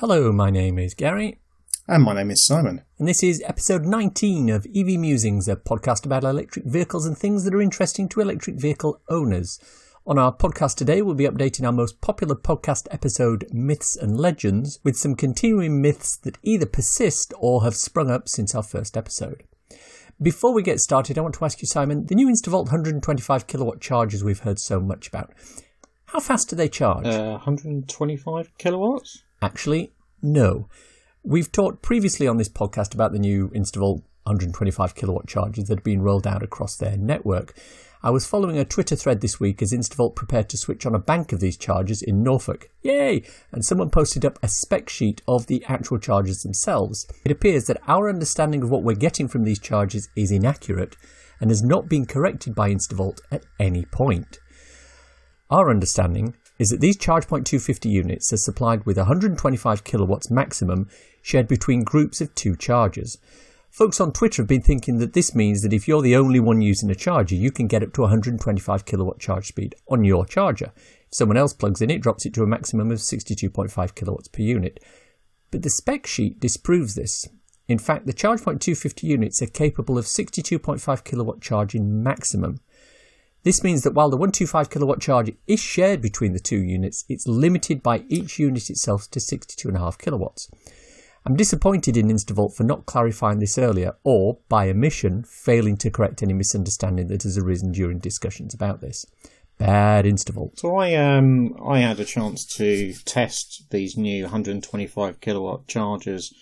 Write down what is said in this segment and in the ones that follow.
Hello, my name is Gary. And my name is Simon. And this is episode 19 of EV Musings, a podcast about electric vehicles and things that are interesting to electric vehicle owners. On our podcast today, we'll be updating our most popular podcast episode, Myths and Legends, with some continuing myths that either persist or have sprung up since our first episode. Before we get started, I want to ask you, Simon, the new Instavolt 125 kilowatt chargers we've heard so much about. How fast do they charge? Uh, 125 kilowatts? Actually, no. We've talked previously on this podcast about the new Instavolt 125 kilowatt chargers that have been rolled out across their network. I was following a Twitter thread this week as Instavolt prepared to switch on a bank of these chargers in Norfolk. Yay! And someone posted up a spec sheet of the actual chargers themselves. It appears that our understanding of what we're getting from these chargers is inaccurate and has not been corrected by Instavolt at any point. Our understanding is that these ChargePoint 250 units are supplied with 125 kilowatts maximum shared between groups of two chargers. Folks on Twitter have been thinking that this means that if you're the only one using a charger, you can get up to 125 kilowatt charge speed on your charger. If someone else plugs in, it drops it to a maximum of 62.5 kilowatts per unit. But the spec sheet disproves this. In fact, the ChargePoint 250 units are capable of 62.5 kilowatt charging maximum. This means that while the 125 kilowatt charger is shared between the two units, it's limited by each unit itself to 62.5 kilowatts. I'm disappointed in Instavolt for not clarifying this earlier, or, by omission, failing to correct any misunderstanding that has arisen during discussions about this. Bad Instavolt. So I um I had a chance to test these new 125 kilowatt chargers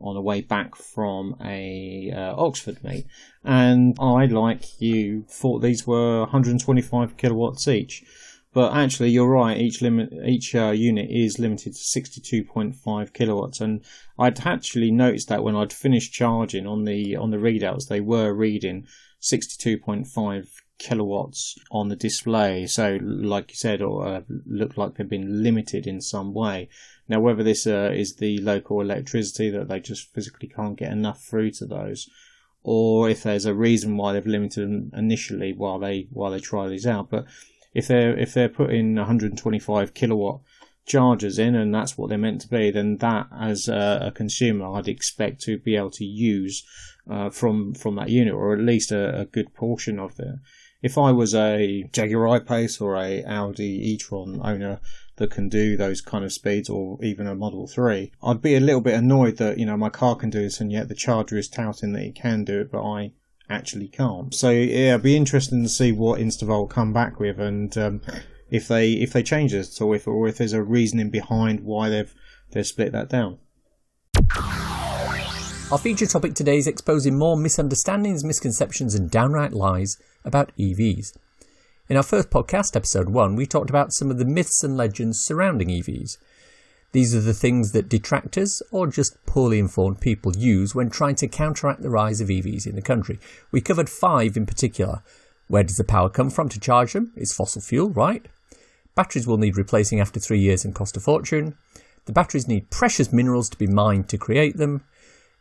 on the way back from a uh, Oxford meet, and I, like you, thought these were 125 kilowatts each. But actually, you're right. Each limit, each uh, unit is limited to 62.5 kilowatts, and I'd actually noticed that when I'd finished charging on the on the readouts, they were reading 62.5 kilowatts on the display. So, like you said, or uh, looked like they've been limited in some way. Now, whether this uh, is the local electricity that they just physically can't get enough through to those, or if there's a reason why they've limited them initially while they while they try these out, but if they're if they're putting 125 kilowatt chargers in and that's what they're meant to be, then that as a, a consumer I'd expect to be able to use uh, from from that unit or at least a, a, good portion of it. If I was a Jaguar I-Pace or a Audi e-tron owner that can do those kind of speeds or even a Model 3, I'd be a little bit annoyed that, you know, my car can do this and yet the charger is touting that it can do it, but I actually can't. So yeah, it'd be interesting to see what Instavolt come back with and um, if they if they change this or if or if there's a reasoning behind why they've they've split that down. Our feature topic today is exposing more misunderstandings, misconceptions, and downright lies about EVs. In our first podcast, episode 1, we talked about some of the myths and legends surrounding EVs. These are the things that detractors or just poorly informed people use when trying to counteract the rise of EVs in the country. We covered five in particular. Where does the power come from to charge them? It's fossil fuel, right? Batteries will need replacing after three years and cost a fortune. The batteries need precious minerals to be mined to create them.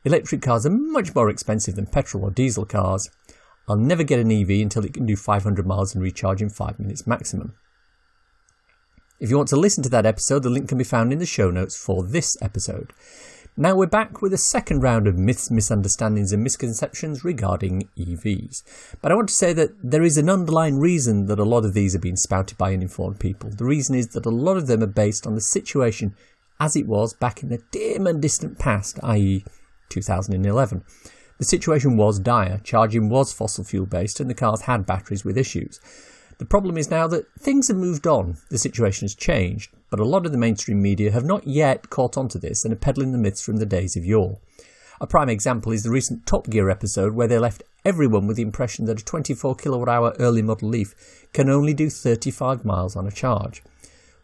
Electric cars are much more expensive than petrol or diesel cars. I'll never get an EV until it can do 500 miles and recharge in 5 minutes maximum. If you want to listen to that episode, the link can be found in the show notes for this episode. Now we're back with a second round of myths, misunderstandings, and misconceptions regarding EVs. But I want to say that there is an underlying reason that a lot of these are being spouted by uninformed people. The reason is that a lot of them are based on the situation as it was back in the dim and distant past, i.e., 2011. The situation was dire, charging was fossil fuel based, and the cars had batteries with issues. The problem is now that things have moved on, the situation has changed, but a lot of the mainstream media have not yet caught on to this and are peddling the myths from the days of yore. A prime example is the recent Top Gear episode where they left everyone with the impression that a 24 kilowatt hour early model Leaf can only do 35 miles on a charge.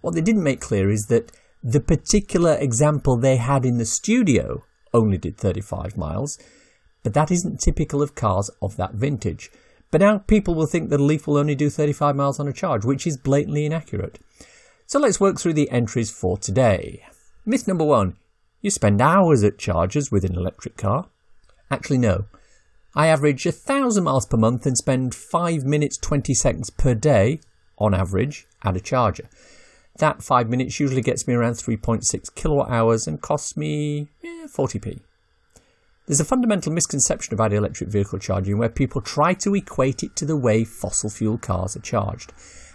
What they didn't make clear is that the particular example they had in the studio only did 35 miles, but that isn't typical of cars of that vintage. But now people will think that a Leaf will only do 35 miles on a charge, which is blatantly inaccurate. So let's work through the entries for today. Myth number one you spend hours at chargers with an electric car. Actually, no. I average 1,000 miles per month and spend 5 minutes 20 seconds per day, on average, at a charger. That 5 minutes usually gets me around 3.6 kilowatt hours and costs me eh, 40p. There's a fundamental misconception about electric vehicle charging where people try to equate it to the way fossil fuel cars are charged.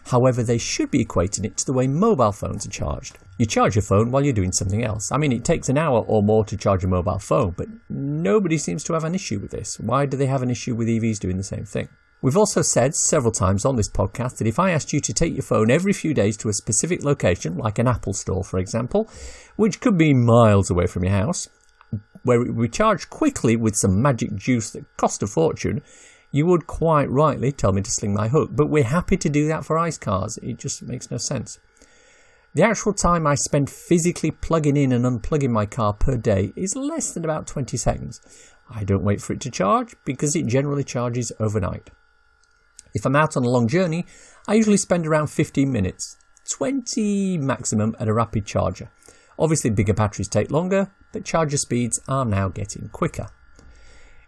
However, they should be equating it to the way mobile phones are charged. You charge your phone while you're doing something else. I mean, it takes an hour or more to charge a mobile phone, but nobody seems to have an issue with this. Why do they have an issue with EVs doing the same thing? We've also said several times on this podcast that if I asked you to take your phone every few days to a specific location, like an Apple store, for example, which could be miles away from your house, where it would be charged quickly with some magic juice that cost a fortune, you would quite rightly tell me to sling my hook. But we're happy to do that for ICE cars. It just makes no sense. The actual time I spend physically plugging in and unplugging my car per day is less than about 20 seconds. I don't wait for it to charge because it generally charges overnight. If I'm out on a long journey, I usually spend around 15 minutes, 20 maximum at a rapid charger. Obviously, bigger batteries take longer, but charger speeds are now getting quicker.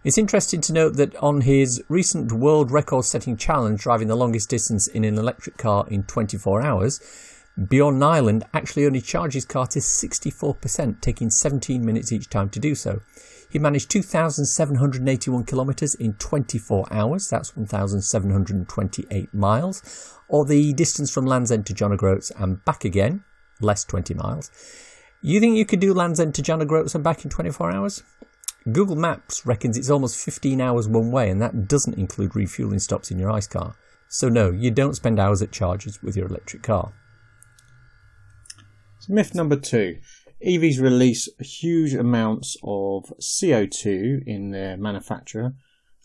It's interesting to note that on his recent world record setting challenge driving the longest distance in an electric car in 24 hours, Bjorn Nyland actually only charged his car to 64%, taking 17 minutes each time to do so. He managed 2,781 kilometres in 24 hours, that's 1,728 miles, or the distance from Land's End to John O'Groats and back again, less 20 miles. You think you could do Land's End to John O'Groats and back in 24 hours? Google Maps reckons it's almost 15 hours one way, and that doesn't include refueling stops in your ICE car. So, no, you don't spend hours at chargers with your electric car. Myth number two EVs release huge amounts of CO2 in their manufacture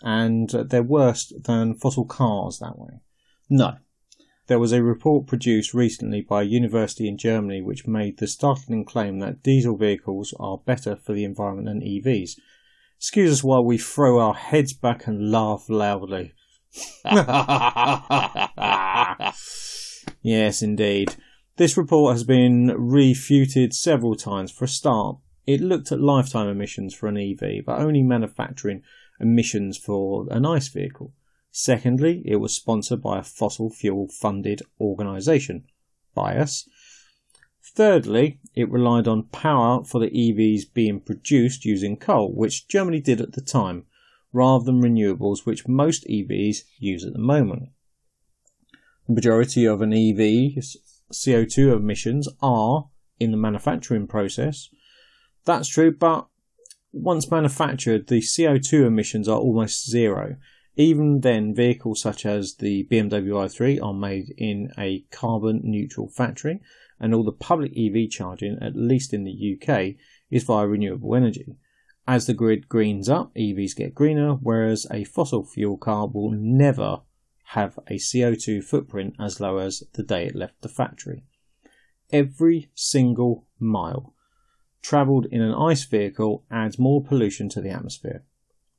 and they're worse than fossil cars that way. No. There was a report produced recently by a university in Germany which made the startling claim that diesel vehicles are better for the environment than EVs. Excuse us while we throw our heads back and laugh loudly. yes, indeed. This report has been refuted several times. For a start, it looked at lifetime emissions for an EV, but only manufacturing emissions for an ICE vehicle. Secondly, it was sponsored by a fossil fuel funded organisation, Bias. Thirdly, it relied on power for the EVs being produced using coal, which Germany did at the time, rather than renewables, which most EVs use at the moment. The majority of an EV's CO2 emissions are in the manufacturing process. That's true, but once manufactured, the CO2 emissions are almost zero. Even then, vehicles such as the BMW i3 are made in a carbon neutral factory, and all the public EV charging, at least in the UK, is via renewable energy. As the grid greens up, EVs get greener, whereas a fossil fuel car will never have a CO2 footprint as low as the day it left the factory. Every single mile travelled in an ICE vehicle adds more pollution to the atmosphere.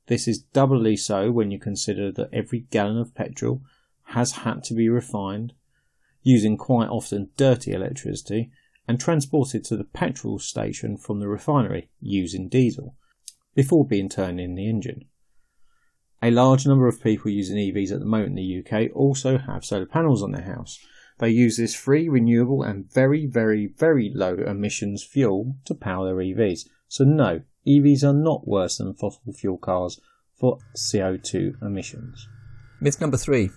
This is doubly so when you consider that every gallon of petrol has had to be refined, using quite often dirty electricity, and transported to the petrol station from the refinery using diesel, before being turned in the engine. A large number of people using EVs at the moment in the UK also have solar panels on their house. They use this free, renewable, and very, very, very low emissions fuel to power their EVs. So, no, EVs are not worse than fossil fuel cars for CO2 emissions. Myth number three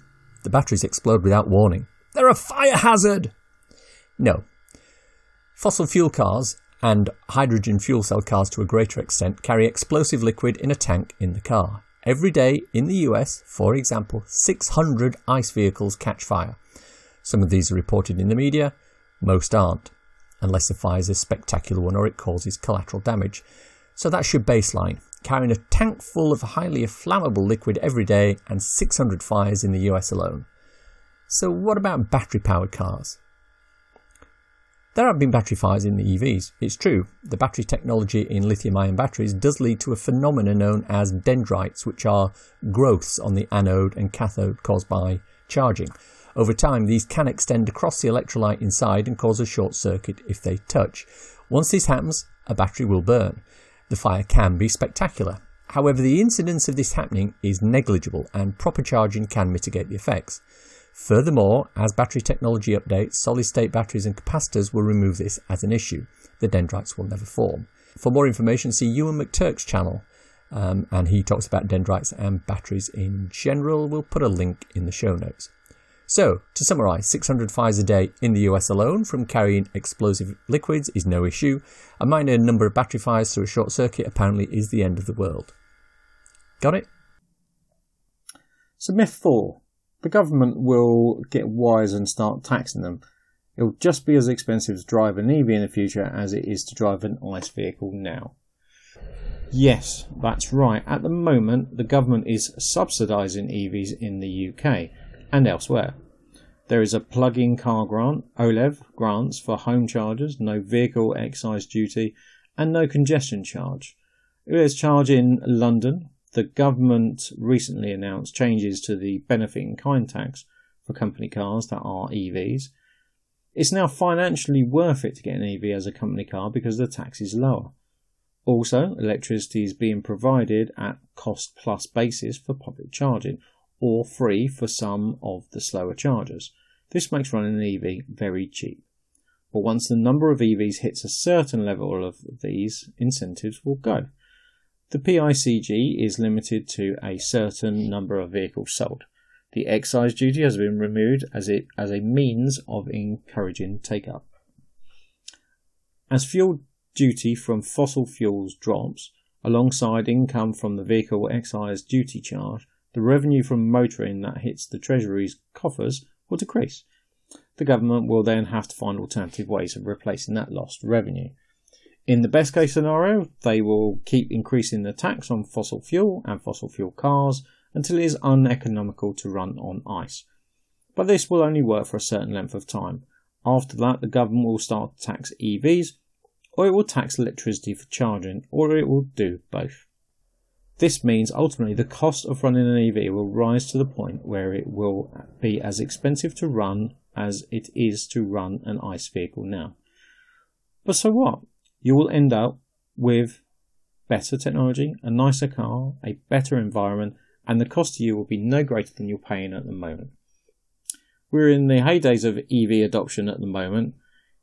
the batteries explode without warning. They're a fire hazard! No. Fossil fuel cars and hydrogen fuel cell cars to a greater extent carry explosive liquid in a tank in the car. Every day in the US, for example, 600 ICE vehicles catch fire. Some of these are reported in the media, most aren't, unless the fire is a spectacular one or it causes collateral damage. So that's your baseline. Carrying a tank full of highly flammable liquid every day and 600 fires in the US alone. So, what about battery powered cars? There have been battery fires in the EVs. It's true, the battery technology in lithium ion batteries does lead to a phenomenon known as dendrites, which are growths on the anode and cathode caused by charging. Over time, these can extend across the electrolyte inside and cause a short circuit if they touch. Once this happens, a battery will burn. The fire can be spectacular. However, the incidence of this happening is negligible and proper charging can mitigate the effects. Furthermore, as battery technology updates, solid state batteries and capacitors will remove this as an issue. The dendrites will never form. For more information, see Euan McTurk's channel, um, and he talks about dendrites and batteries in general. We'll put a link in the show notes. So, to summarise, 600 fires a day in the US alone from carrying explosive liquids is no issue. A minor number of battery fires through a short circuit apparently is the end of the world. Got it? So, myth four the government will get wise and start taxing them. It'll just be as expensive to drive an EV in the future as it is to drive an ICE vehicle now. Yes, that's right. At the moment, the government is subsidising EVs in the UK and elsewhere. There is a plug-in car grant, OLEV grants for home chargers, no vehicle excise duty, and no congestion charge. There's charge in London. The government recently announced changes to the benefit in kind tax for company cars that are EVs. It's now financially worth it to get an EV as a company car because the tax is lower. Also, electricity is being provided at cost plus basis for public charging, or free for some of the slower chargers. This makes running an EV very cheap. But once the number of EVs hits a certain level of these, incentives will go. The PICG is limited to a certain number of vehicles sold. The excise duty has been removed as it as a means of encouraging take up. As fuel duty from fossil fuels drops, alongside income from the vehicle excise duty charge, the revenue from motoring that hits the Treasury's coffers will decrease. The government will then have to find alternative ways of replacing that lost revenue. In the best case scenario, they will keep increasing the tax on fossil fuel and fossil fuel cars until it is uneconomical to run on ice. But this will only work for a certain length of time. After that, the government will start to tax EVs, or it will tax electricity for charging, or it will do both. This means ultimately the cost of running an EV will rise to the point where it will be as expensive to run as it is to run an ICE vehicle now. But so what? You will end up with better technology, a nicer car, a better environment, and the cost to you will be no greater than you're paying at the moment. We're in the heydays of EV adoption at the moment.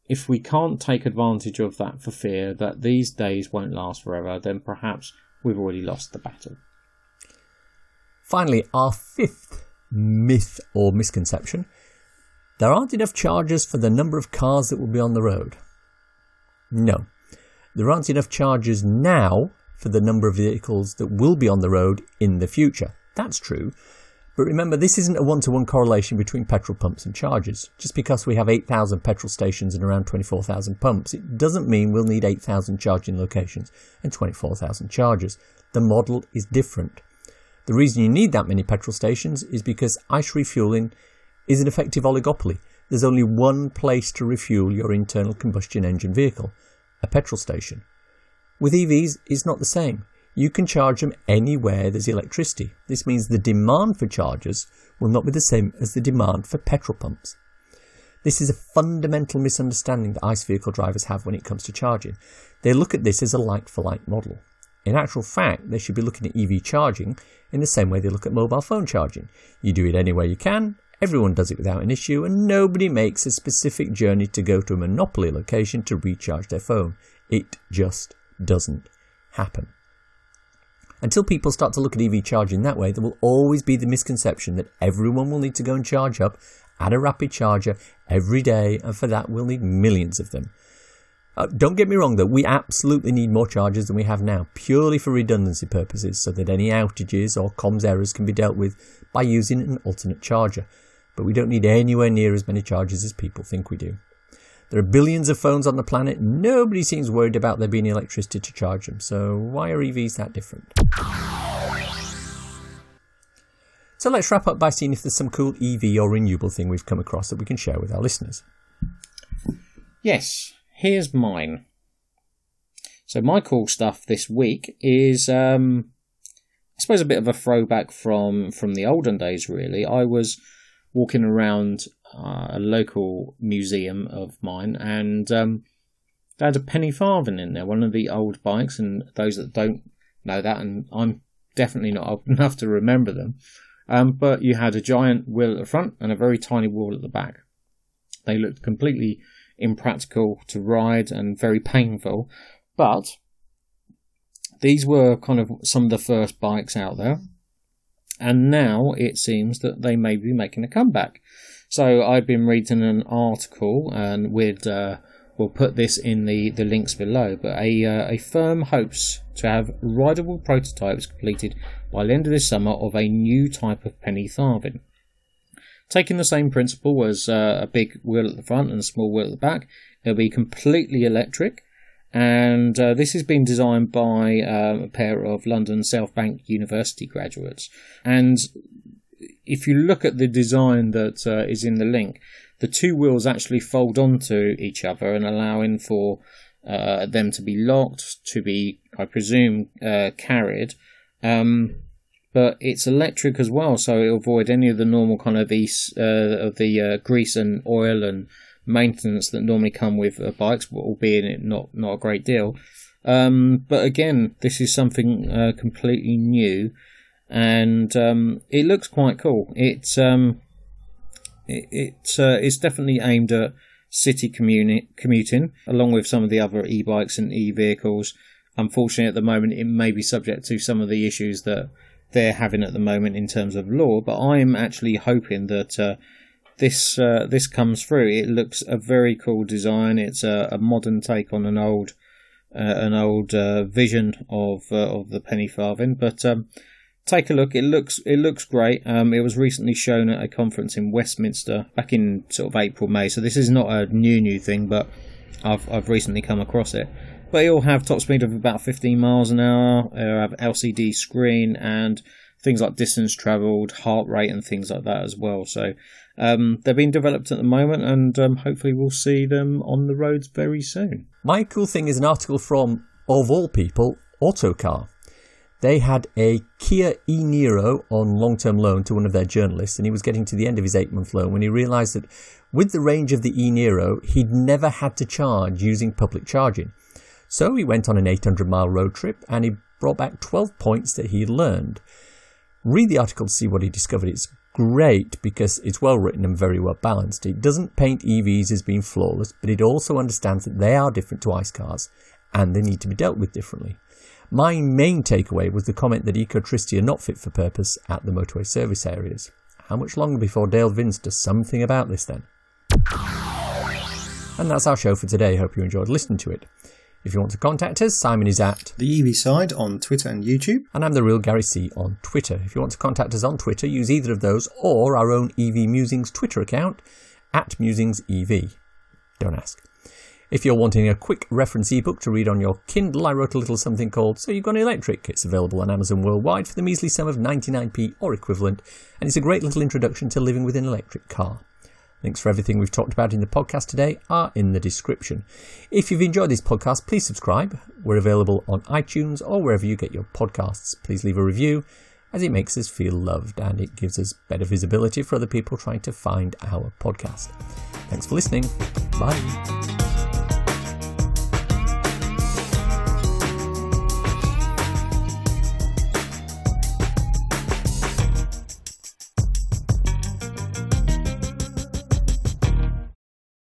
If we can't take advantage of that for fear that these days won't last forever, then perhaps we've already lost the battle. Finally, our fifth myth or misconception there aren't enough chargers for the number of cars that will be on the road. No, there aren't enough chargers now for the number of vehicles that will be on the road in the future. That's true. But remember, this isn't a one to one correlation between petrol pumps and chargers. Just because we have 8,000 petrol stations and around 24,000 pumps, it doesn't mean we'll need 8,000 charging locations and 24,000 chargers. The model is different. The reason you need that many petrol stations is because ICE refueling is an effective oligopoly. There's only one place to refuel your internal combustion engine vehicle a petrol station. With EVs, it's not the same. You can charge them anywhere there's electricity. This means the demand for chargers will not be the same as the demand for petrol pumps. This is a fundamental misunderstanding that ICE vehicle drivers have when it comes to charging. They look at this as a like for like model. In actual fact, they should be looking at EV charging in the same way they look at mobile phone charging. You do it anywhere you can, everyone does it without an issue, and nobody makes a specific journey to go to a monopoly location to recharge their phone. It just doesn't happen. Until people start to look at EV charging that way, there will always be the misconception that everyone will need to go and charge up at a rapid charger every day, and for that we'll need millions of them. Uh, don't get me wrong though, we absolutely need more chargers than we have now, purely for redundancy purposes, so that any outages or comms errors can be dealt with by using an alternate charger. But we don't need anywhere near as many chargers as people think we do. There are billions of phones on the planet. Nobody seems worried about there being electricity to charge them. So why are EVs that different? So let's wrap up by seeing if there's some cool EV or renewable thing we've come across that we can share with our listeners. Yes, here's mine. So my cool stuff this week is, um, I suppose, a bit of a throwback from from the olden days. Really, I was walking around uh, a local museum of mine, and um, they had a penny farthing in there, one of the old bikes. And those that don't know that, and I'm definitely not old enough to remember them, Um, but you had a giant wheel at the front and a very tiny wheel at the back. They looked completely impractical to ride and very painful, but these were kind of some of the first bikes out there. And now it seems that they may be making a comeback. So I've been reading an article, and with uh, we'll put this in the, the links below. But a uh, a firm hopes to have rideable prototypes completed by the end of this summer of a new type of penny farthing. Taking the same principle as uh, a big wheel at the front and a small wheel at the back, it'll be completely electric and uh, this has been designed by uh, a pair of London South Bank University graduates. And if you look at the design that uh, is in the link, the two wheels actually fold onto each other and allowing for uh, them to be locked, to be, I presume, uh, carried. Um, but it's electric as well, so it'll avoid any of the normal kind of uh, of the grease and oil and maintenance that normally come with uh, bikes, albeit not not a great deal. Um, but again, this is something uh, completely new, and um, it looks quite cool. It's um, it, it's uh, definitely aimed at city communi- commuting, along with some of the other e-bikes and e-vehicles. Unfortunately, at the moment, it may be subject to some of the issues that they're having at the moment in terms of law. But I'm actually hoping that uh, this uh, this comes through. It looks a very cool design. It's a, a modern take on an old uh, an old uh, vision of uh, of the penny farthing. But um, take a look. It looks it looks great. Um, it was recently shown at a conference in Westminster back in sort of April May. So this is not a new new thing, but I've I've recently come across it. But it'll have top speed of about 15 miles an hour. It'll have LCD screen and things like distance travelled, heart rate, and things like that as well. So um, they're being developed at the moment, and um, hopefully we'll see them on the roads very soon. My cool thing is an article from, of all people, Autocar. They had a Kia e Niro on long term loan to one of their journalists, and he was getting to the end of his eight month loan when he realised that with the range of the e Niro, he'd never had to charge using public charging. So he went on an 800 mile road trip and he brought back 12 points that he had learned. Read the article to see what he discovered. It's great because it's well written and very well balanced. It doesn't paint EVs as being flawless, but it also understands that they are different to ICE cars and they need to be dealt with differently. My main takeaway was the comment that Ecotricity are not fit for purpose at the motorway service areas. How much longer before Dale Vince does something about this then? And that's our show for today. Hope you enjoyed listening to it. If you want to contact us, Simon is at The EV Side on Twitter and YouTube. And I'm the real Gary C on Twitter. If you want to contact us on Twitter, use either of those or our own EV Musings Twitter account at MusingsEV. Don't ask. If you're wanting a quick reference ebook to read on your Kindle, I wrote a little something called So You've Gone Electric. It's available on Amazon worldwide for the measly sum of 99p or equivalent, and it's a great little introduction to living with an electric car. Links for everything we've talked about in the podcast today are in the description. If you've enjoyed this podcast, please subscribe. We're available on iTunes or wherever you get your podcasts. Please leave a review as it makes us feel loved and it gives us better visibility for other people trying to find our podcast. Thanks for listening. Bye.